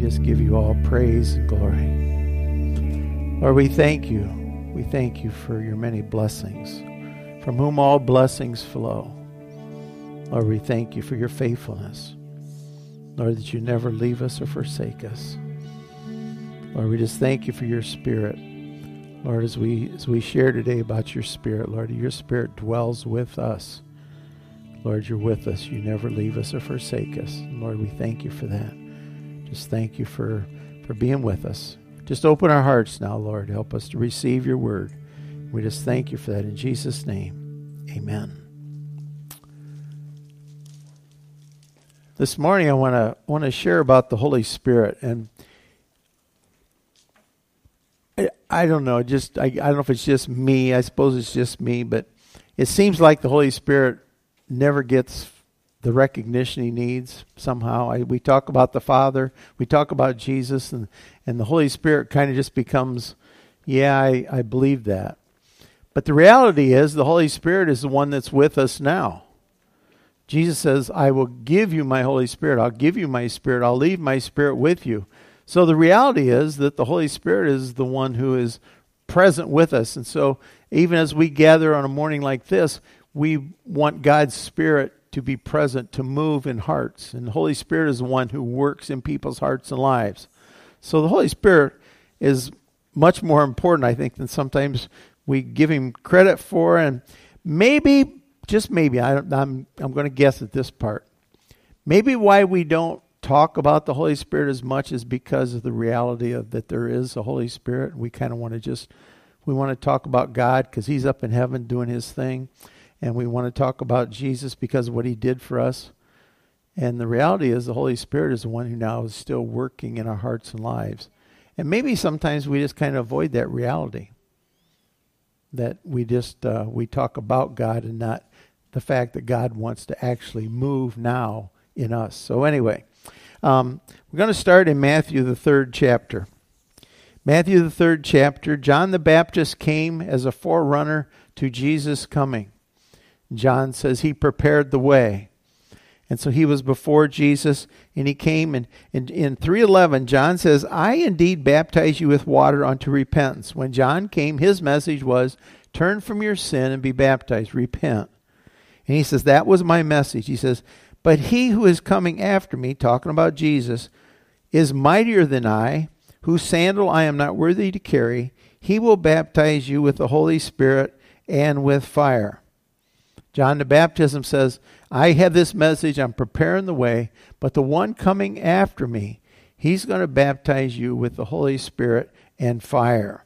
just give you all praise and glory. Lord, we thank you. We thank you for your many blessings, from whom all blessings flow. Lord, we thank you for your faithfulness. Lord, that you never leave us or forsake us. Lord, we just thank you for your spirit. Lord, as we as we share today about your spirit, Lord, your spirit dwells with us. Lord, you're with us. You never leave us or forsake us. Lord, we thank you for that. Just thank you for, for being with us. Just open our hearts now, Lord. Help us to receive your word. We just thank you for that in Jesus' name. Amen. This morning I want to want to share about the Holy Spirit and I, don't know, just I, I don't know if it's just me. I suppose it's just me, but it seems like the Holy Spirit never gets the recognition he needs somehow. I, we talk about the Father, we talk about Jesus, and, and the Holy Spirit kind of just becomes, yeah, I, I believe that. But the reality is, the Holy Spirit is the one that's with us now. Jesus says, I will give you my Holy Spirit. I'll give you my Spirit. I'll leave my Spirit with you. So the reality is that the Holy Spirit is the one who is present with us. And so even as we gather on a morning like this, we want God's Spirit to be present, to move in hearts. And the Holy Spirit is the one who works in people's hearts and lives. So the Holy Spirit is much more important, I think, than sometimes we give him credit for. And maybe, just maybe, I, I'm, I'm going to guess at this part. Maybe why we don't talk about the Holy Spirit as much is because of the reality of that there is a Holy Spirit. And we kind of want to just we want to talk about God because He's up in heaven doing His thing and we want to talk about Jesus because of what he did for us. And the reality is, the Holy Spirit is the one who now is still working in our hearts and lives. And maybe sometimes we just kind of avoid that reality. That we just uh, we talk about God and not the fact that God wants to actually move now in us. So anyway, um, we're going to start in Matthew the third chapter. Matthew the third chapter. John the Baptist came as a forerunner to Jesus' coming. John says he prepared the way. And so he was before Jesus and he came and in, in 311 John says, I indeed baptize you with water unto repentance. When John came, his message was, turn from your sin and be baptized, repent. And he says, that was my message. He says, but he who is coming after me, talking about Jesus, is mightier than I, whose sandal I am not worthy to carry. He will baptize you with the Holy Spirit and with fire. John the Baptism says, I have this message, I'm preparing the way, but the one coming after me, he's going to baptize you with the Holy Spirit and fire.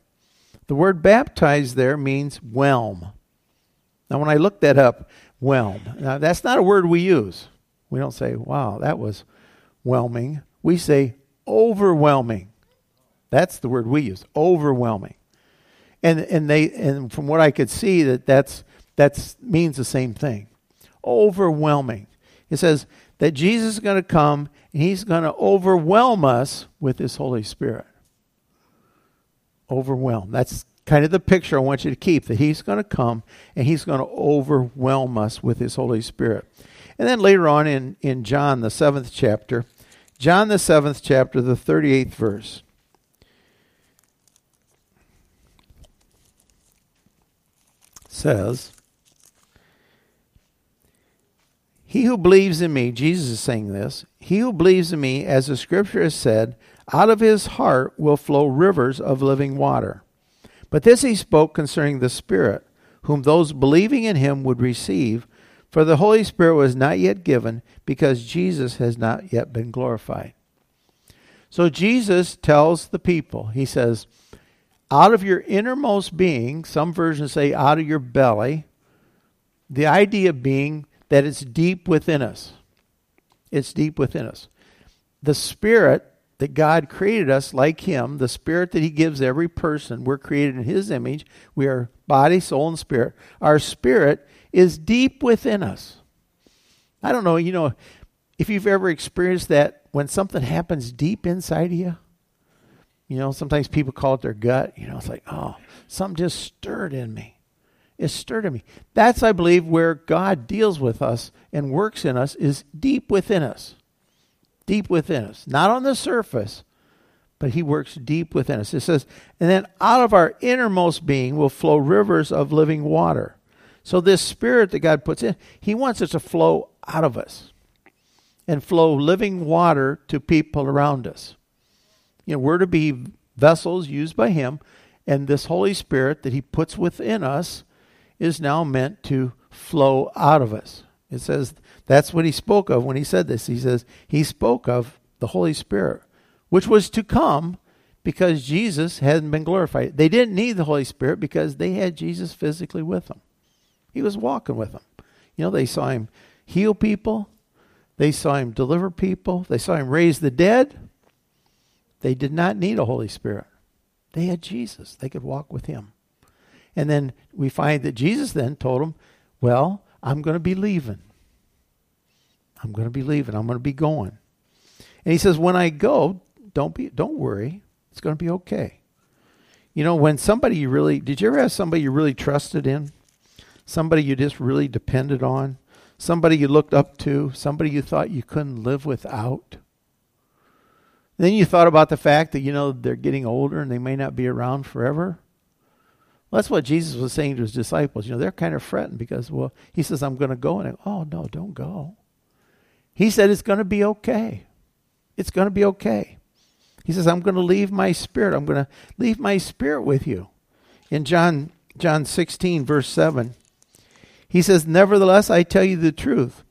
The word baptize there means whelm. Now, when I looked that up, whelm, now that's not a word we use. We don't say, wow, that was whelming. We say overwhelming. That's the word we use, overwhelming. And, and, they, and from what I could see, that that's that means the same thing. Overwhelming. It says that Jesus is going to come and he's going to overwhelm us with his Holy Spirit. Overwhelm. That's kind of the picture I want you to keep that he's going to come and he's going to overwhelm us with his Holy Spirit. And then later on in, in John, the seventh chapter, John, the seventh chapter, the 38th verse. says, He who believes in me, Jesus is saying this, he who believes in me, as the scripture has said, out of his heart will flow rivers of living water. But this he spoke concerning the Spirit, whom those believing in him would receive, for the Holy Spirit was not yet given, because Jesus has not yet been glorified. So Jesus tells the people, he says, out of your innermost being, some versions say out of your belly, the idea being that it's deep within us. It's deep within us. The spirit that God created us like Him, the spirit that He gives every person, we're created in His image. We are body, soul, and spirit. Our spirit is deep within us. I don't know, you know, if you've ever experienced that when something happens deep inside of you. You know, sometimes people call it their gut. You know, it's like, oh, something just stirred in me is stirred in me. That's, I believe, where God deals with us and works in us is deep within us. deep within us, not on the surface, but He works deep within us. It says, and then out of our innermost being will flow rivers of living water. So, this Spirit that God puts in, He wants it to flow out of us and flow living water to people around us. You know, we're to be vessels used by Him, and this Holy Spirit that He puts within us is now meant to flow out of us. It says that's what He spoke of when He said this. He says He spoke of the Holy Spirit, which was to come because Jesus hadn't been glorified. They didn't need the Holy Spirit because they had Jesus physically with them. He was walking with them. You know, they saw him heal people, they saw him deliver people, they saw him raise the dead. They did not need a Holy Spirit. They had Jesus. They could walk with him. And then we find that Jesus then told him, Well, I'm going to be leaving. I'm going to be leaving. I'm going to be going. And he says, When I go, don't be don't worry. It's going to be okay. You know, when somebody you really did you ever have somebody you really trusted in? Somebody you just really depended on? Somebody you looked up to? Somebody you thought you couldn't live without? Then you thought about the fact that, you know, they're getting older and they may not be around forever. Well, that's what Jesus was saying to his disciples. You know, they're kind of fretting because, well, he says, I'm going to go. And I, oh, no, don't go. He said, it's going to be okay. It's going to be okay. He says, I'm going to leave my spirit. I'm going to leave my spirit with you. In John, John 16, verse 7, he says, Nevertheless, I tell you the truth.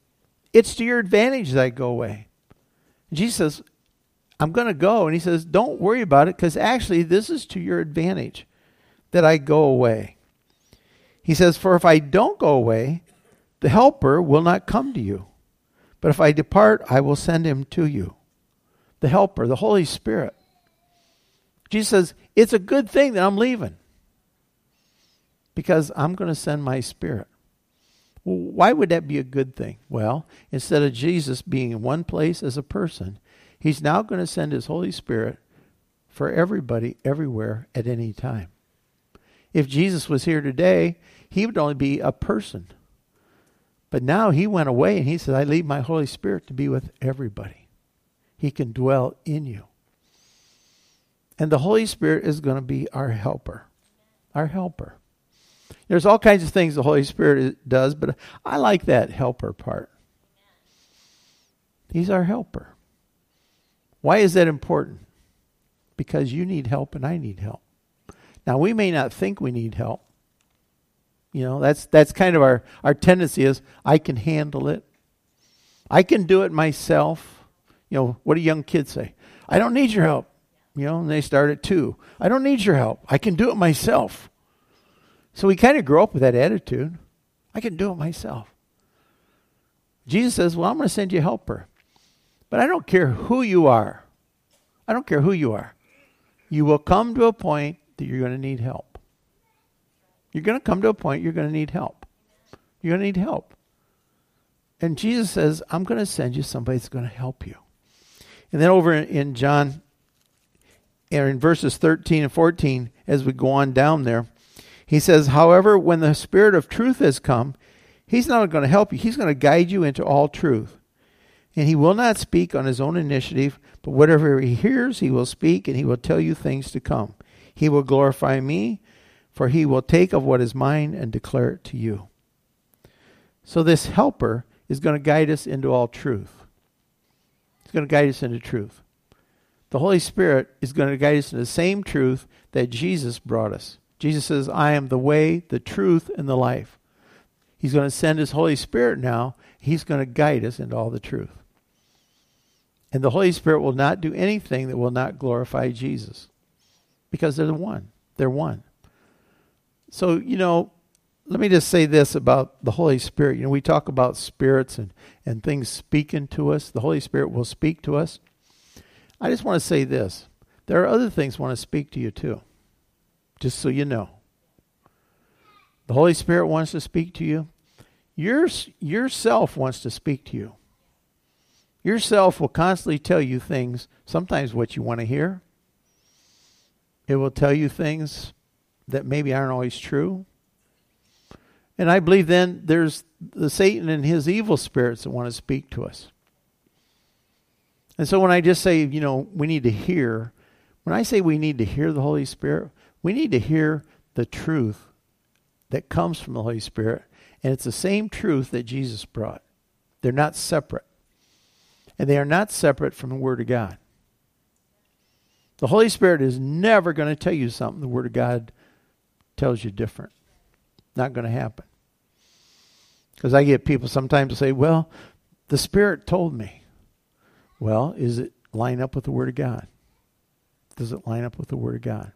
It's to your advantage that I go away. Jesus says, I'm going to go. And he says, Don't worry about it because actually this is to your advantage that I go away. He says, For if I don't go away, the Helper will not come to you. But if I depart, I will send him to you. The Helper, the Holy Spirit. Jesus says, It's a good thing that I'm leaving because I'm going to send my Spirit. Well, why would that be a good thing? Well, instead of Jesus being in one place as a person, He's now going to send His Holy Spirit for everybody, everywhere, at any time. If Jesus was here today, He would only be a person. But now He went away and He said, I leave my Holy Spirit to be with everybody. He can dwell in you. And the Holy Spirit is going to be our helper. Our helper. There's all kinds of things the Holy Spirit does, but I like that helper part. He's our helper. Why is that important? Because you need help and I need help. Now we may not think we need help. You know, that's that's kind of our, our tendency is I can handle it. I can do it myself. You know, what do young kids say? I don't need your help. You know, and they start at two. I don't need your help. I can do it myself. So we kind of grow up with that attitude. I can do it myself. Jesus says, Well, I'm going to send you a helper. But I don't care who you are. I don't care who you are. You will come to a point that you're going to need help. You're going to come to a point you're going to need help. You're going to need help. And Jesus says, I'm going to send you somebody that's going to help you. And then over in John, or in verses 13 and 14, as we go on down there, he says, However, when the Spirit of truth has come, he's not going to help you, he's going to guide you into all truth. And he will not speak on his own initiative, but whatever he hears, he will speak, and he will tell you things to come. He will glorify me, for he will take of what is mine and declare it to you. So, this helper is going to guide us into all truth. He's going to guide us into truth. The Holy Spirit is going to guide us into the same truth that Jesus brought us. Jesus says, I am the way, the truth, and the life. He's going to send his Holy Spirit now. He's going to guide us into all the truth. And the Holy Spirit will not do anything that will not glorify Jesus because they're the one. They're one. So, you know, let me just say this about the Holy Spirit. You know, we talk about spirits and, and things speaking to us. The Holy Spirit will speak to us. I just want to say this. There are other things want to speak to you too. Just so you know. The Holy Spirit wants to speak to you. Your, yourself wants to speak to you. Yourself will constantly tell you things, sometimes what you want to hear. It will tell you things that maybe aren't always true. And I believe then there's the Satan and his evil spirits that want to speak to us. And so when I just say, you know, we need to hear, when I say we need to hear the Holy Spirit, we need to hear the truth that comes from the Holy Spirit. And it's the same truth that Jesus brought. They're not separate. And they are not separate from the Word of God. The Holy Spirit is never going to tell you something the Word of God tells you different. Not going to happen. Because I get people sometimes say, well, the Spirit told me. Well, is it line up with the Word of God? Does it line up with the Word of God?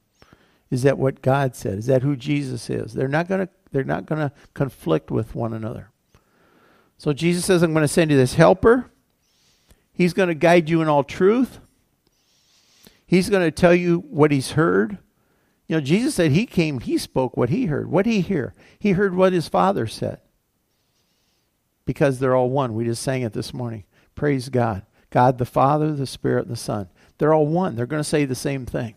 Is that what God said? Is that who Jesus is? They're not going to they're not going to conflict with one another. So Jesus says, I'm going to send you this helper. He's going to guide you in all truth. He's going to tell you what he's heard. You know, Jesus said he came, he spoke what he heard. What did he hear? He heard what his father said. Because they're all one. We just sang it this morning. Praise God. God the Father, the Spirit, and the Son. They're all one. They're going to say the same thing.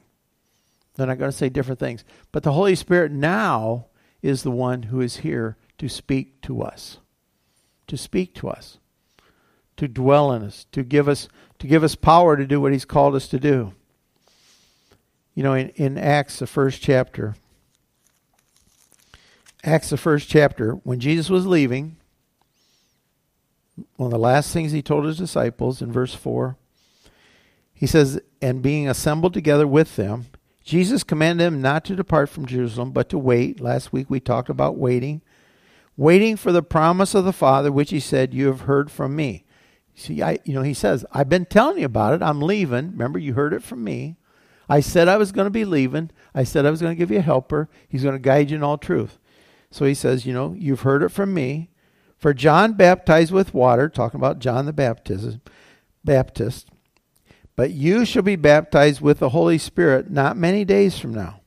They're not going to say different things. But the Holy Spirit now is the one who is here to speak to us. To speak to us. To dwell in us, to give us to give us power to do what he's called us to do. You know, in, in Acts the first chapter, Acts the first chapter, when Jesus was leaving, one of the last things he told his disciples in verse 4, he says, And being assembled together with them, Jesus commanded them not to depart from Jerusalem, but to wait. Last week we talked about waiting. Waiting for the promise of the Father, which he said, You have heard from me. See, I, you know, he says, I've been telling you about it. I'm leaving. Remember, you heard it from me. I said I was going to be leaving. I said I was going to give you a helper. He's going to guide you in all truth. So he says, You know, you've heard it from me. For John baptized with water, talking about John the Baptist, Baptist, but you shall be baptized with the Holy Spirit not many days from now.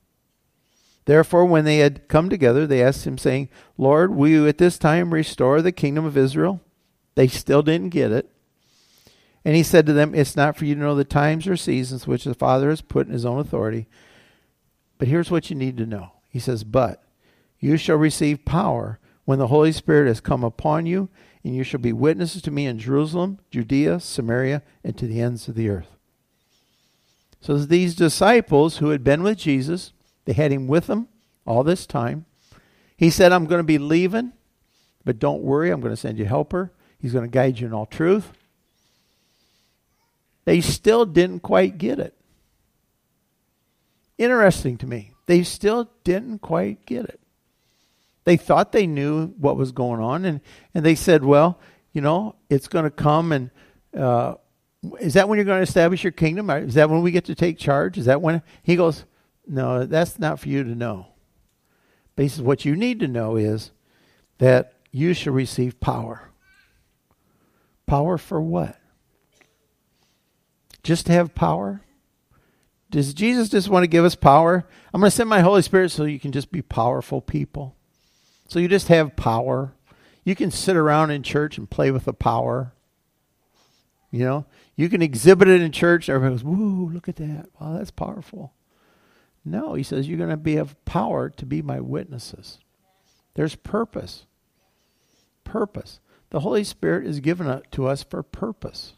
Therefore, when they had come together, they asked him, saying, Lord, will you at this time restore the kingdom of Israel? They still didn't get it. And he said to them, It's not for you to know the times or seasons which the Father has put in his own authority. But here's what you need to know. He says, But you shall receive power when the Holy Spirit has come upon you, and you shall be witnesses to me in Jerusalem, Judea, Samaria, and to the ends of the earth. So these disciples who had been with Jesus, they had him with them all this time. He said, I'm going to be leaving, but don't worry, I'm going to send you a helper. He's going to guide you in all truth. They still didn't quite get it. Interesting to me. They still didn't quite get it. They thought they knew what was going on, and, and they said, Well, you know, it's going to come and uh, is that when you're going to establish your kingdom? Is that when we get to take charge? Is that when he goes, no, that's not for you to know. But he says, what you need to know is that you shall receive power. Power for what? Just to have power? Does Jesus just want to give us power? I'm going to send my Holy Spirit so you can just be powerful people. So you just have power. You can sit around in church and play with the power. You know, you can exhibit it in church. Everybody goes, "Woo! Look at that! Wow, that's powerful." No, he says you're going to be of power to be my witnesses. There's purpose. Purpose. The Holy Spirit is given to us for purpose.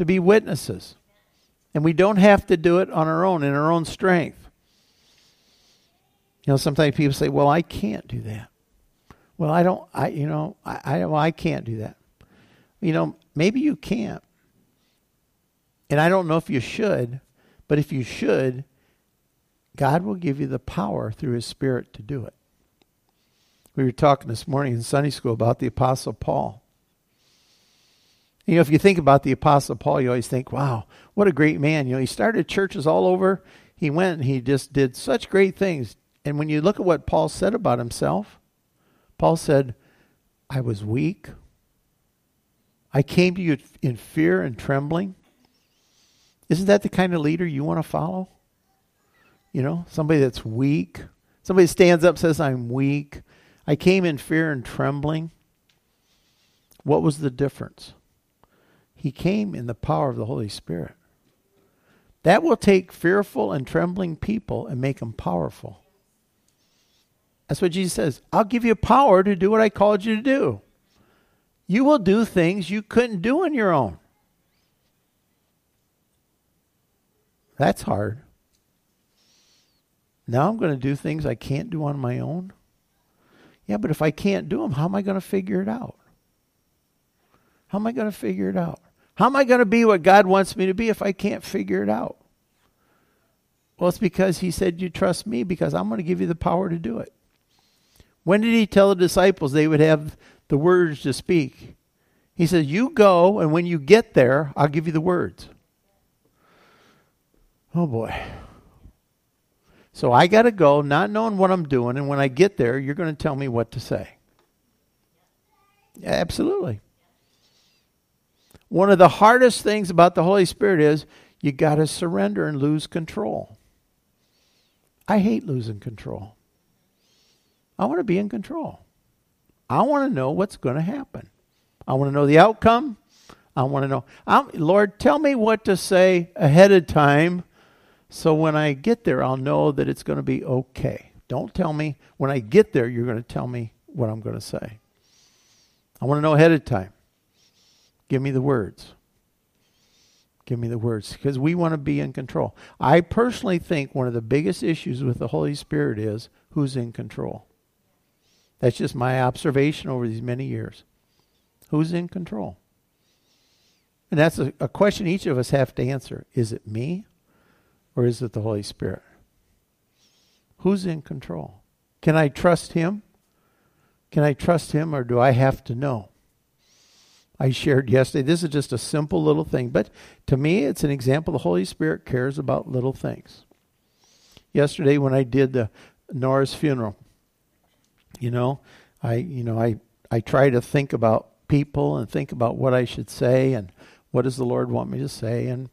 To be witnesses. And we don't have to do it on our own, in our own strength. You know, sometimes people say, well, I can't do that. Well, I don't, I, you know, I, I, well, I can't do that. You know, maybe you can't. And I don't know if you should, but if you should, God will give you the power through His Spirit to do it. We were talking this morning in Sunday school about the Apostle Paul. You know, if you think about the Apostle Paul, you always think, wow, what a great man. You know, he started churches all over. He went and he just did such great things. And when you look at what Paul said about himself, Paul said, I was weak. I came to you in fear and trembling. Isn't that the kind of leader you want to follow? You know, somebody that's weak. Somebody stands up says, I'm weak. I came in fear and trembling. What was the difference? He came in the power of the Holy Spirit. That will take fearful and trembling people and make them powerful. That's what Jesus says. I'll give you power to do what I called you to do you will do things you couldn't do on your own. That's hard. Now I'm going to do things I can't do on my own. Yeah, but if I can't do them, how am I going to figure it out? How am I going to figure it out? How am I going to be what God wants me to be if I can't figure it out? Well, it's because He said, You trust me because I'm going to give you the power to do it. When did He tell the disciples they would have the words to speak? He says, You go, and when you get there, I'll give you the words. Oh boy. So I got to go, not knowing what I'm doing, and when I get there, you're going to tell me what to say. Absolutely. One of the hardest things about the Holy Spirit is you got to surrender and lose control. I hate losing control. I want to be in control. I want to know what's going to happen. I want to know the outcome. I want to know, I'm, Lord, tell me what to say ahead of time so when I get there, I'll know that it's going to be okay. Don't tell me when I get there, you're going to tell me what I'm going to say. I want to know ahead of time. Give me the words. Give me the words because we want to be in control. I personally think one of the biggest issues with the Holy Spirit is who's in control. That's just my observation over these many years. Who's in control? And that's a, a question each of us have to answer. Is it me or is it the Holy Spirit? Who's in control? Can I trust Him? Can I trust Him or do I have to know? I shared yesterday. This is just a simple little thing, but to me, it's an example. The Holy Spirit cares about little things. Yesterday, when I did the Nora's funeral, you know, I you know I I try to think about people and think about what I should say and what does the Lord want me to say and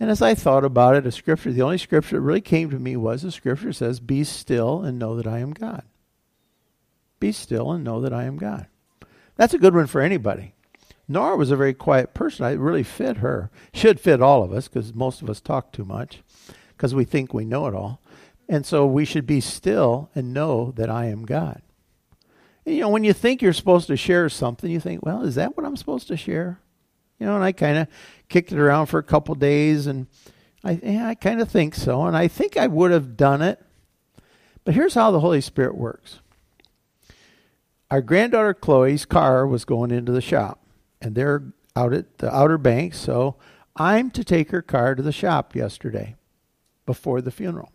and as I thought about it, a scripture, the only scripture that really came to me was the scripture says, "Be still and know that I am God." Be still and know that I am God. That's a good one for anybody. Nora was a very quiet person. I really fit her. Should fit all of us because most of us talk too much because we think we know it all. And so we should be still and know that I am God. And, you know, when you think you're supposed to share something, you think, well, is that what I'm supposed to share? You know, and I kind of kicked it around for a couple days, and I, yeah, I kind of think so. And I think I would have done it. But here's how the Holy Spirit works. Our granddaughter Chloe's car was going into the shop and they're out at the Outer Banks. So I'm to take her car to the shop yesterday before the funeral.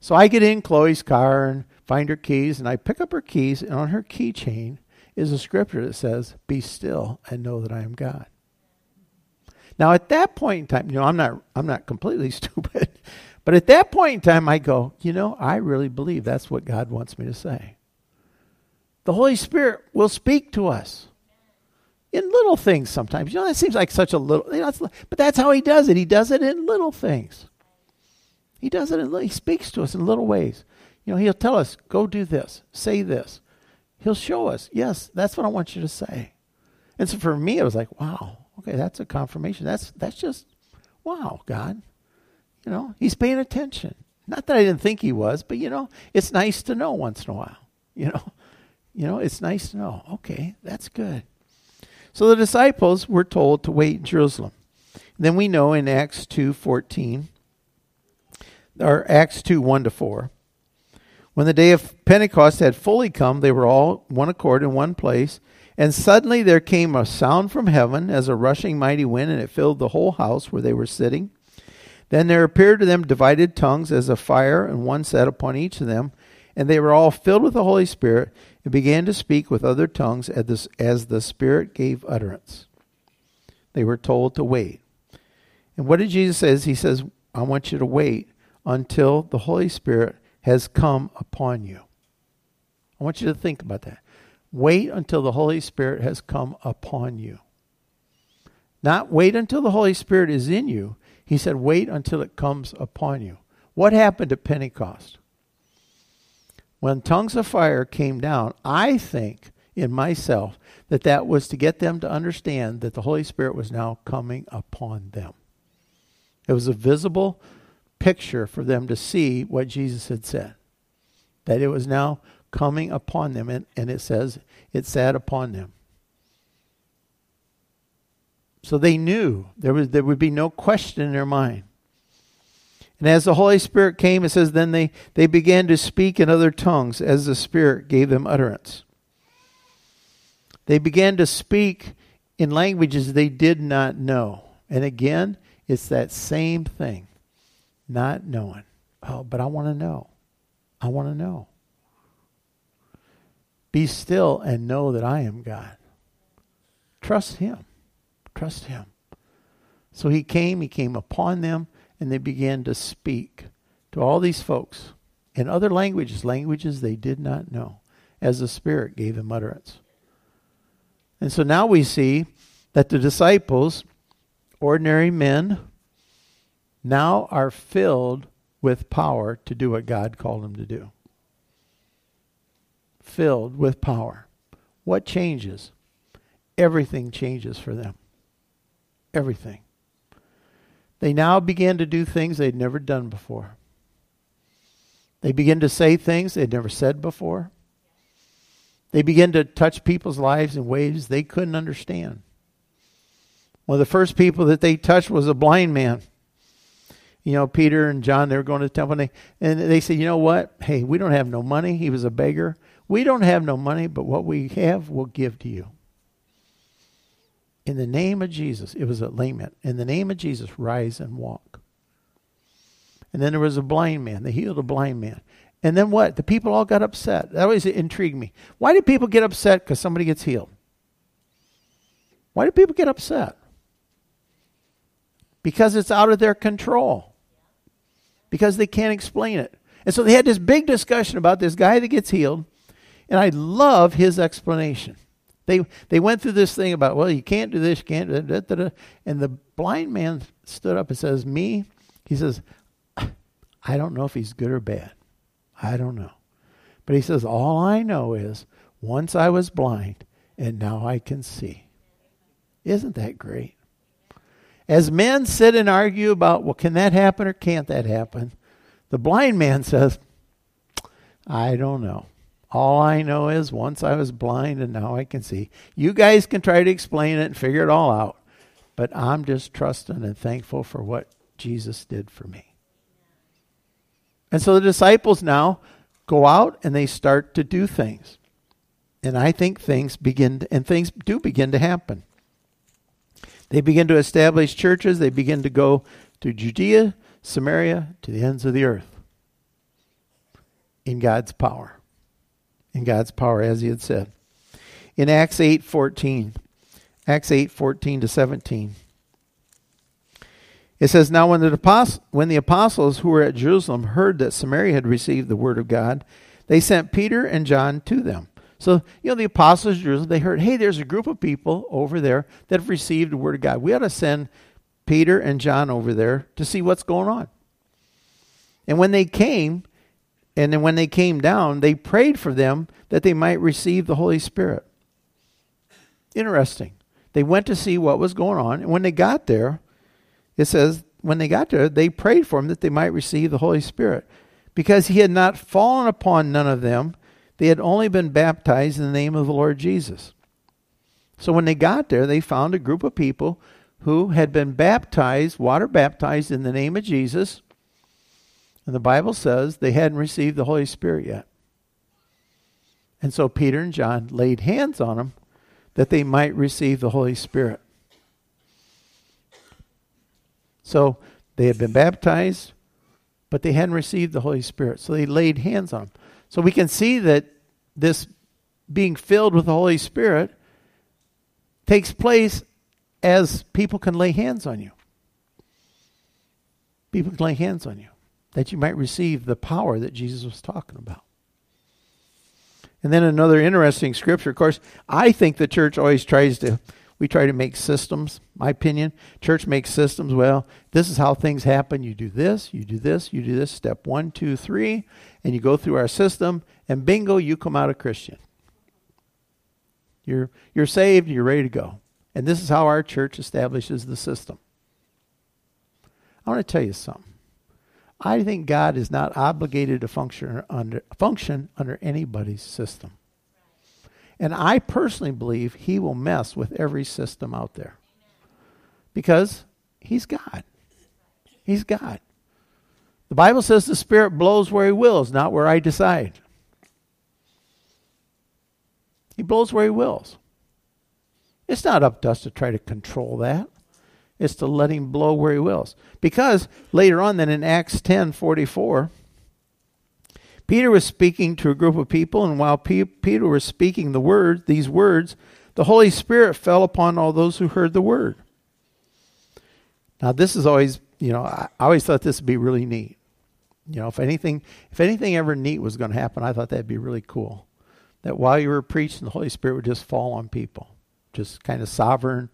So I get in Chloe's car and find her keys, and I pick up her keys, and on her keychain is a scripture that says, Be still and know that I am God. Now at that point in time, you know, I'm not I'm not completely stupid, but at that point in time I go, you know, I really believe that's what God wants me to say. The Holy Spirit will speak to us in little things sometimes. You know, that seems like such a little, you know, but that's how he does it. He does it in little things. He does it in, he speaks to us in little ways. You know, he'll tell us, go do this, say this. He'll show us, yes, that's what I want you to say. And so for me, it was like, wow, okay, that's a confirmation. That's, that's just, wow, God. You know, he's paying attention. Not that I didn't think he was, but you know, it's nice to know once in a while. You know, you know, it's nice to know. Okay, that's good. So the disciples were told to wait in Jerusalem. Then we know in Acts 2:14 or Acts 2 1 to 4. When the day of Pentecost had fully come, they were all one accord in one place. And suddenly there came a sound from heaven as a rushing mighty wind, and it filled the whole house where they were sitting. Then there appeared to them divided tongues as of fire, and one sat upon each of them. And they were all filled with the Holy Spirit and began to speak with other tongues as, the Spirit gave utterance. They were told to wait. And what did Jesus say? He says, I want you to wait until the Holy Spirit has come upon you. I want you to think about that. Wait until the Holy Spirit has come upon you. Not wait until the Holy Spirit is in you. He said, wait until it comes upon you. What happened at Pentecost? When tongues of fire came down, I think in myself that that was to get them to understand that the Holy Spirit was now coming upon them. It was a visible picture for them to see what Jesus had said. That it was now coming upon them, and, and it says it sat upon them. So they knew there was there would be no question in their mind And as the Holy Spirit came, it says, then they, they began to speak in other tongues as the Spirit gave them utterance. They began to speak in languages they did not know. And again, it's that same thing not knowing. Oh, but I want to know. I want to know. Be still and know that I am God. Trust Him. Trust Him. So He came, He came upon them, and they began to speak to all these folks in other languages, languages they did not know, as the Spirit gave them utterance. And so now we see that the disciples, ordinary men, now are filled with power to do what God called them to do. Filled with power. What changes? Everything changes for them. Everything. They now began to do things they'd never done before. They begin to say things they'd never said before. They begin to touch people's lives in ways they couldn't understand. One of the first people that they touched was a blind man. You know, Peter and John, they were going to the temple, and they, and they said, You know what? Hey, we don't have no money. He was a beggar. We don't have no money, but what we have, we'll give to you. In the name of Jesus, it was a layman. In the name of Jesus, rise and walk. And then there was a blind man. They healed a blind man. And then what? The people all got upset. That always intrigued me. Why do people get upset because somebody gets healed? Why do people get upset? Because it's out of their control. Because they can't explain it. And so they had this big discussion about this guy that gets healed. And I love his explanation. They they went through this thing about well you can't do this you can't do that, and the blind man stood up and says me? He says I don't know if he's good or bad. I don't know. But he says all I know is once I was blind and now I can see. Isn't that great? As men sit and argue about well can that happen or can't that happen the blind man says I don't know all I know is once I was blind and now I can see. You guys can try to explain it and figure it all out, but I'm just trusting and thankful for what Jesus did for me. And so the disciples now go out and they start to do things. And I think things begin to, and things do begin to happen. They begin to establish churches, they begin to go to Judea, Samaria, to the ends of the earth in God's power in God's power, as he had said. In Acts 8 14, Acts 8 14 to 17. It says, Now when the, apostles, when the apostles who were at Jerusalem heard that Samaria had received the word of God, they sent Peter and John to them. So, you know, the apostles of Jerusalem, they heard, hey, there's a group of people over there that have received the word of God. We ought to send Peter and John over there to see what's going on. And when they came, and then when they came down, they prayed for them that they might receive the Holy Spirit. Interesting. They went to see what was going on. And when they got there, it says, when they got there, they prayed for them that they might receive the Holy Spirit. Because he had not fallen upon none of them, they had only been baptized in the name of the Lord Jesus. So when they got there, they found a group of people who had been baptized, water baptized in the name of Jesus and the Bible says they hadn't received the Holy Spirit yet. And so Peter and John laid hands on them that they might receive the Holy Spirit. So they had been baptized, but they hadn't received the Holy Spirit. So they laid hands on them. So we can see that this being filled with the Holy Spirit takes place as people can lay hands on you. People can lay hands on you that you might receive the power that Jesus was talking about. And then another interesting scripture, of course, I think the church always tries to, we try to make systems, my opinion. Church makes systems. Well, this is how things happen. You do this, you do this, you do this, step one, two, three, and you go through our system, and bingo, you come out a Christian. You're, you're saved, you're ready to go. And this is how our church establishes the system. I want to tell you something. I think God is not obligated to function under, function under anybody's system. And I personally believe he will mess with every system out there. Because he's God. He's God. The Bible says the Spirit blows where He wills, not where I decide. He blows where He wills. It's not up to us to try to control that. It's to let Him blow where He wills. Because later on, then in Acts ten forty four, Peter was speaking to a group of people, and while P- Peter was speaking the word, these words, the Holy Spirit fell upon all those who heard the word. Now, this is always, you know, I always thought this would be really neat. You know, if anything, if anything ever neat was going to happen, I thought that'd be really cool. That while you were preaching, the Holy Spirit would just fall on people, just kind of sovereign,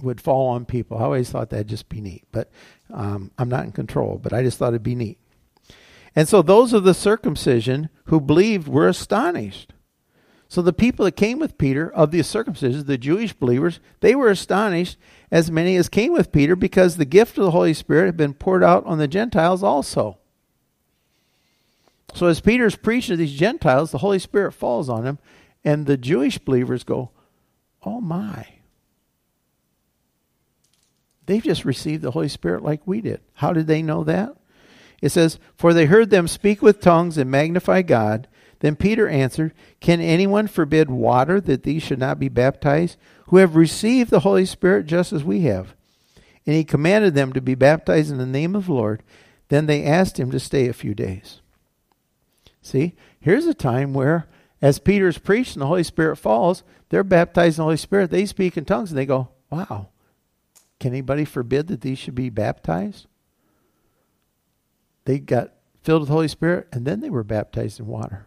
would fall on people. I always thought that'd just be neat, but um, I'm not in control. But I just thought it'd be neat. And so those of the circumcision who believed were astonished. So the people that came with Peter of the circumcision, the Jewish believers, they were astonished, as many as came with Peter, because the gift of the Holy Spirit had been poured out on the Gentiles also. So as Peter's preaching to these Gentiles, the Holy Spirit falls on them, and the Jewish believers go, Oh my. They've just received the Holy Spirit like we did. How did they know that? It says, For they heard them speak with tongues and magnify God. Then Peter answered, Can anyone forbid water that these should not be baptized, who have received the Holy Spirit just as we have? And he commanded them to be baptized in the name of the Lord. Then they asked him to stay a few days. See, here's a time where, as Peter's preached and the Holy Spirit falls, they're baptized in the Holy Spirit. They speak in tongues and they go, Wow, can anybody forbid that these should be baptized? They got filled with the Holy Spirit and then they were baptized in water.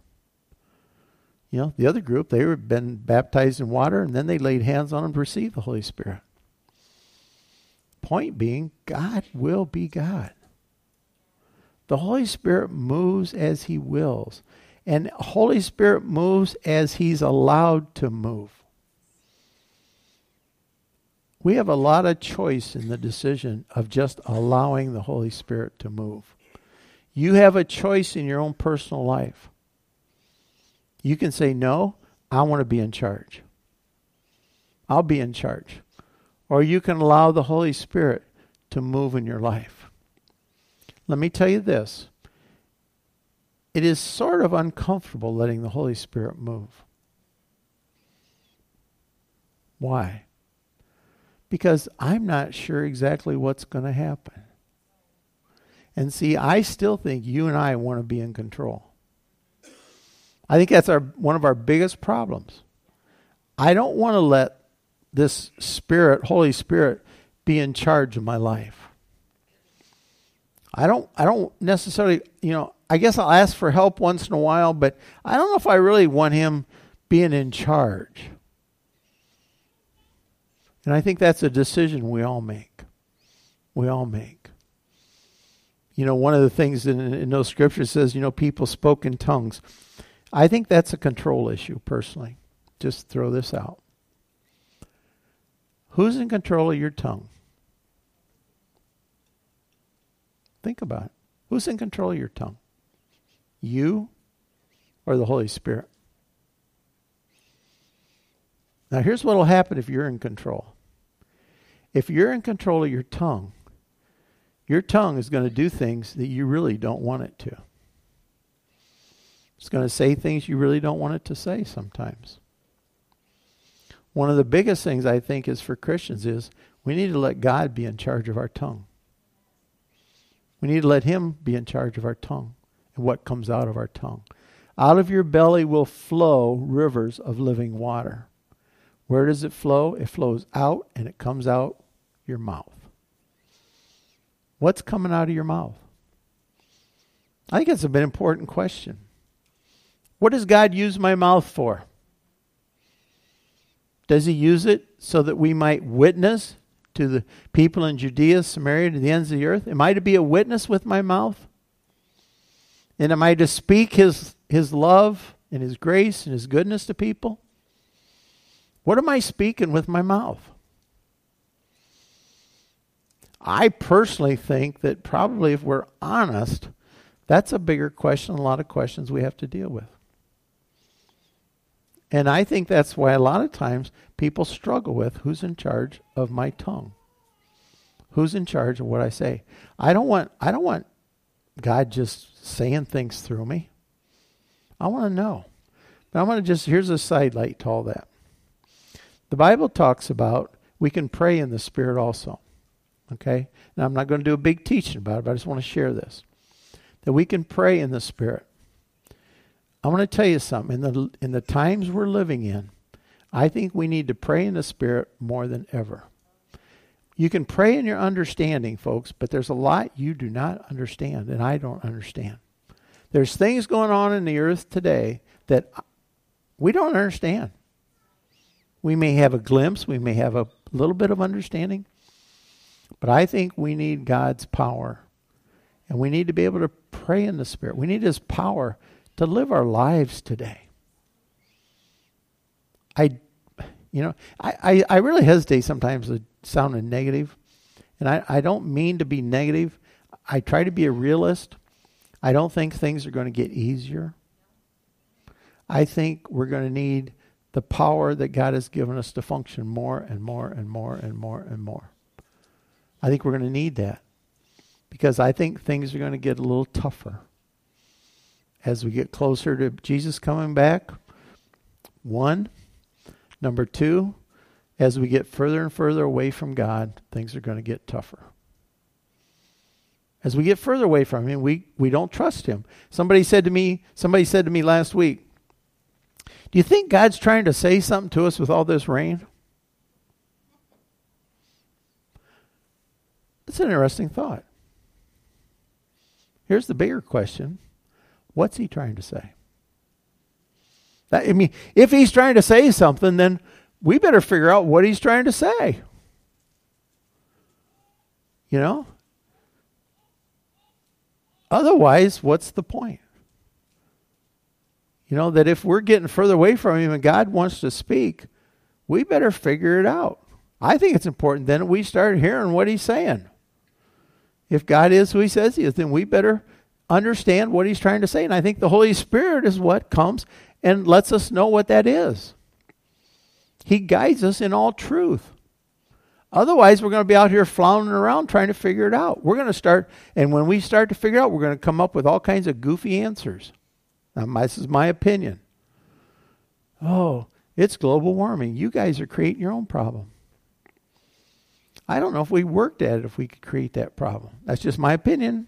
You know, the other group, they had been baptized in water and then they laid hands on them to receive the Holy Spirit. Point being, God will be God. The Holy Spirit moves as He wills. And Holy Spirit moves as He's allowed to move. We have a lot of choice in the decision of just allowing the Holy Spirit to move. You have a choice in your own personal life. You can say, No, I want to be in charge. I'll be in charge. Or you can allow the Holy Spirit to move in your life. Let me tell you this it is sort of uncomfortable letting the Holy Spirit move. Why? Because I'm not sure exactly what's going to happen. And see, I still think you and I want to be in control. I think that's our one of our biggest problems. I don't want to let this spirit, Holy Spirit, be in charge of my life. I don't I don't necessarily, you know, I guess I'll ask for help once in a while, but I don't know if I really want him being in charge. And I think that's a decision we all make. We all make. You know, one of the things in, in those scriptures says, you know, people spoke in tongues. I think that's a control issue, personally. Just throw this out. Who's in control of your tongue? Think about it. Who's in control of your tongue? You or the Holy Spirit? Now, here's what will happen if you're in control. If you're in control of your tongue, your tongue is going to do things that you really don't want it to. It's going to say things you really don't want it to say sometimes. One of the biggest things I think is for Christians is we need to let God be in charge of our tongue. We need to let Him be in charge of our tongue and what comes out of our tongue. Out of your belly will flow rivers of living water. Where does it flow? It flows out and it comes out your mouth. What's coming out of your mouth? I think it's a bit important question. What does God use my mouth for? Does he use it so that we might witness to the people in Judea, Samaria, to the ends of the earth? Am I to be a witness with my mouth? And am I to speak his, his love and his grace and his goodness to people? What am I speaking with my mouth? I personally think that probably if we're honest, that's a bigger question a lot of questions we have to deal with. And I think that's why a lot of times people struggle with who's in charge of my tongue. Who's in charge of what I say? I don't want I don't want God just saying things through me? I want to know. But I want to just, here's a sidelight to all that. The Bible talks about we can pray in the Spirit also. Okay? Now, I'm not going to do a big teaching about it, but I just want to share this. That we can pray in the Spirit. I want to tell you something. In the, in the times we're living in, I think we need to pray in the Spirit more than ever. You can pray in your understanding, folks, but there's a lot you do not understand, and I don't understand. There's things going on in the earth today that we don't understand. We may have a glimpse, we may have a little bit of understanding, but I think we need God's power. And we need to be able to pray in the Spirit. We need His power to live our lives today. I, you know, I, I, I really hesitate sometimes to sound negative. And I, I don't mean to be negative. I try to be a realist. I don't think things are going to get easier. I think we're going to need the power that God has given us to function more and more and more and more and more. I think we're going to need that because I think things are going to get a little tougher as we get closer to Jesus coming back. One. Number two, as we get further and further away from God, things are going to get tougher. As we get further away from Him, we, we don't trust Him. Somebody said to me, somebody said to me last week, do you think God's trying to say something to us with all this rain? That's an interesting thought. Here's the bigger question What's he trying to say? That, I mean, if he's trying to say something, then we better figure out what he's trying to say. You know? Otherwise, what's the point? You know, that if we're getting further away from Him and God wants to speak, we better figure it out. I think it's important then we start hearing what He's saying. If God is who He says He is, then we better understand what He's trying to say. And I think the Holy Spirit is what comes and lets us know what that is. He guides us in all truth. Otherwise, we're going to be out here floundering around trying to figure it out. We're going to start, and when we start to figure it out, we're going to come up with all kinds of goofy answers. Now, this is my opinion. Oh, it's global warming. You guys are creating your own problem. I don't know if we worked at it if we could create that problem. That's just my opinion.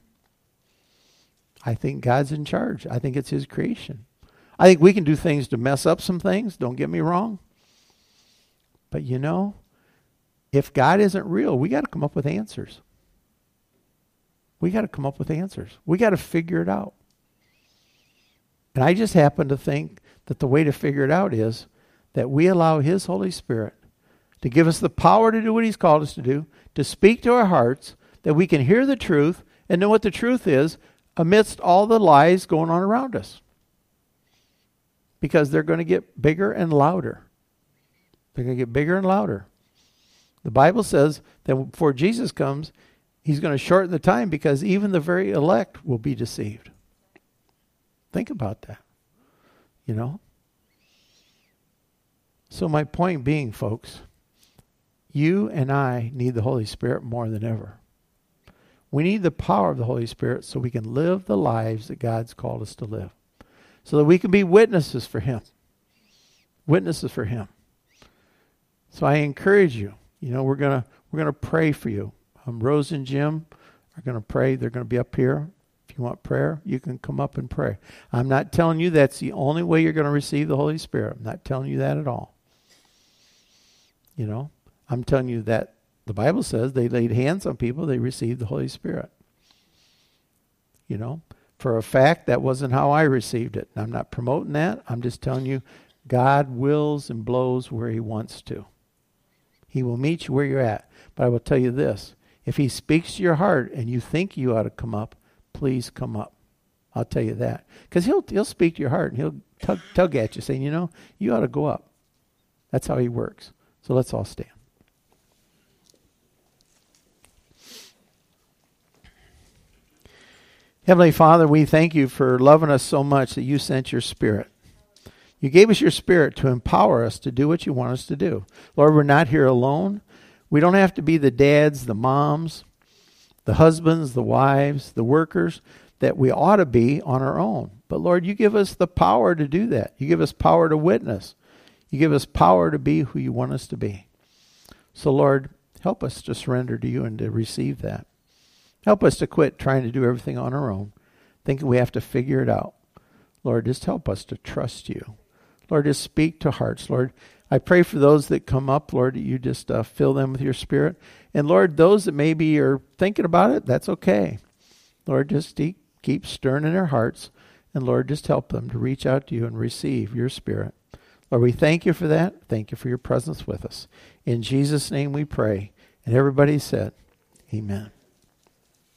I think God's in charge. I think it's His creation. I think we can do things to mess up some things, don't get me wrong. But you know, if God isn't real, we got to come up with answers. We got to come up with answers. We got to figure it out. And I just happen to think that the way to figure it out is that we allow His Holy Spirit to give us the power to do what He's called us to do, to speak to our hearts, that we can hear the truth and know what the truth is amidst all the lies going on around us. Because they're going to get bigger and louder. They're going to get bigger and louder. The Bible says that before Jesus comes, He's going to shorten the time because even the very elect will be deceived. Think about that. You know? So, my point being, folks, you and I need the Holy Spirit more than ever. We need the power of the Holy Spirit so we can live the lives that God's called us to live, so that we can be witnesses for Him. Witnesses for Him. So I encourage you. You know, we're gonna we're gonna pray for you. Um, Rose and Jim are gonna pray. They're gonna be up here you want prayer, you can come up and pray. I'm not telling you that's the only way you're going to receive the Holy Spirit. I'm not telling you that at all. You know, I'm telling you that the Bible says they laid hands on people, they received the Holy Spirit. You know, for a fact, that wasn't how I received it. I'm not promoting that. I'm just telling you, God wills and blows where He wants to. He will meet you where you're at. But I will tell you this if He speaks to your heart and you think you ought to come up, please come up. I'll tell you that. Because he'll, he'll speak to your heart and he'll tug, tug at you, saying, you know, you ought to go up. That's how he works. So let's all stand. Heavenly Father, we thank you for loving us so much that you sent your Spirit. You gave us your Spirit to empower us to do what you want us to do. Lord, we're not here alone. We don't have to be the dads, the moms, the husbands, the wives, the workers, that we ought to be on our own. But Lord, you give us the power to do that. You give us power to witness. You give us power to be who you want us to be. So, Lord, help us to surrender to you and to receive that. Help us to quit trying to do everything on our own, thinking we have to figure it out. Lord, just help us to trust you. Lord, just speak to hearts. Lord, I pray for those that come up, Lord, that you just uh, fill them with your spirit. And Lord, those that maybe are thinking about it, that's okay. Lord, just keep, keep stirring in their hearts. And Lord, just help them to reach out to you and receive your spirit. Lord, we thank you for that. Thank you for your presence with us. In Jesus' name we pray. And everybody said, Amen.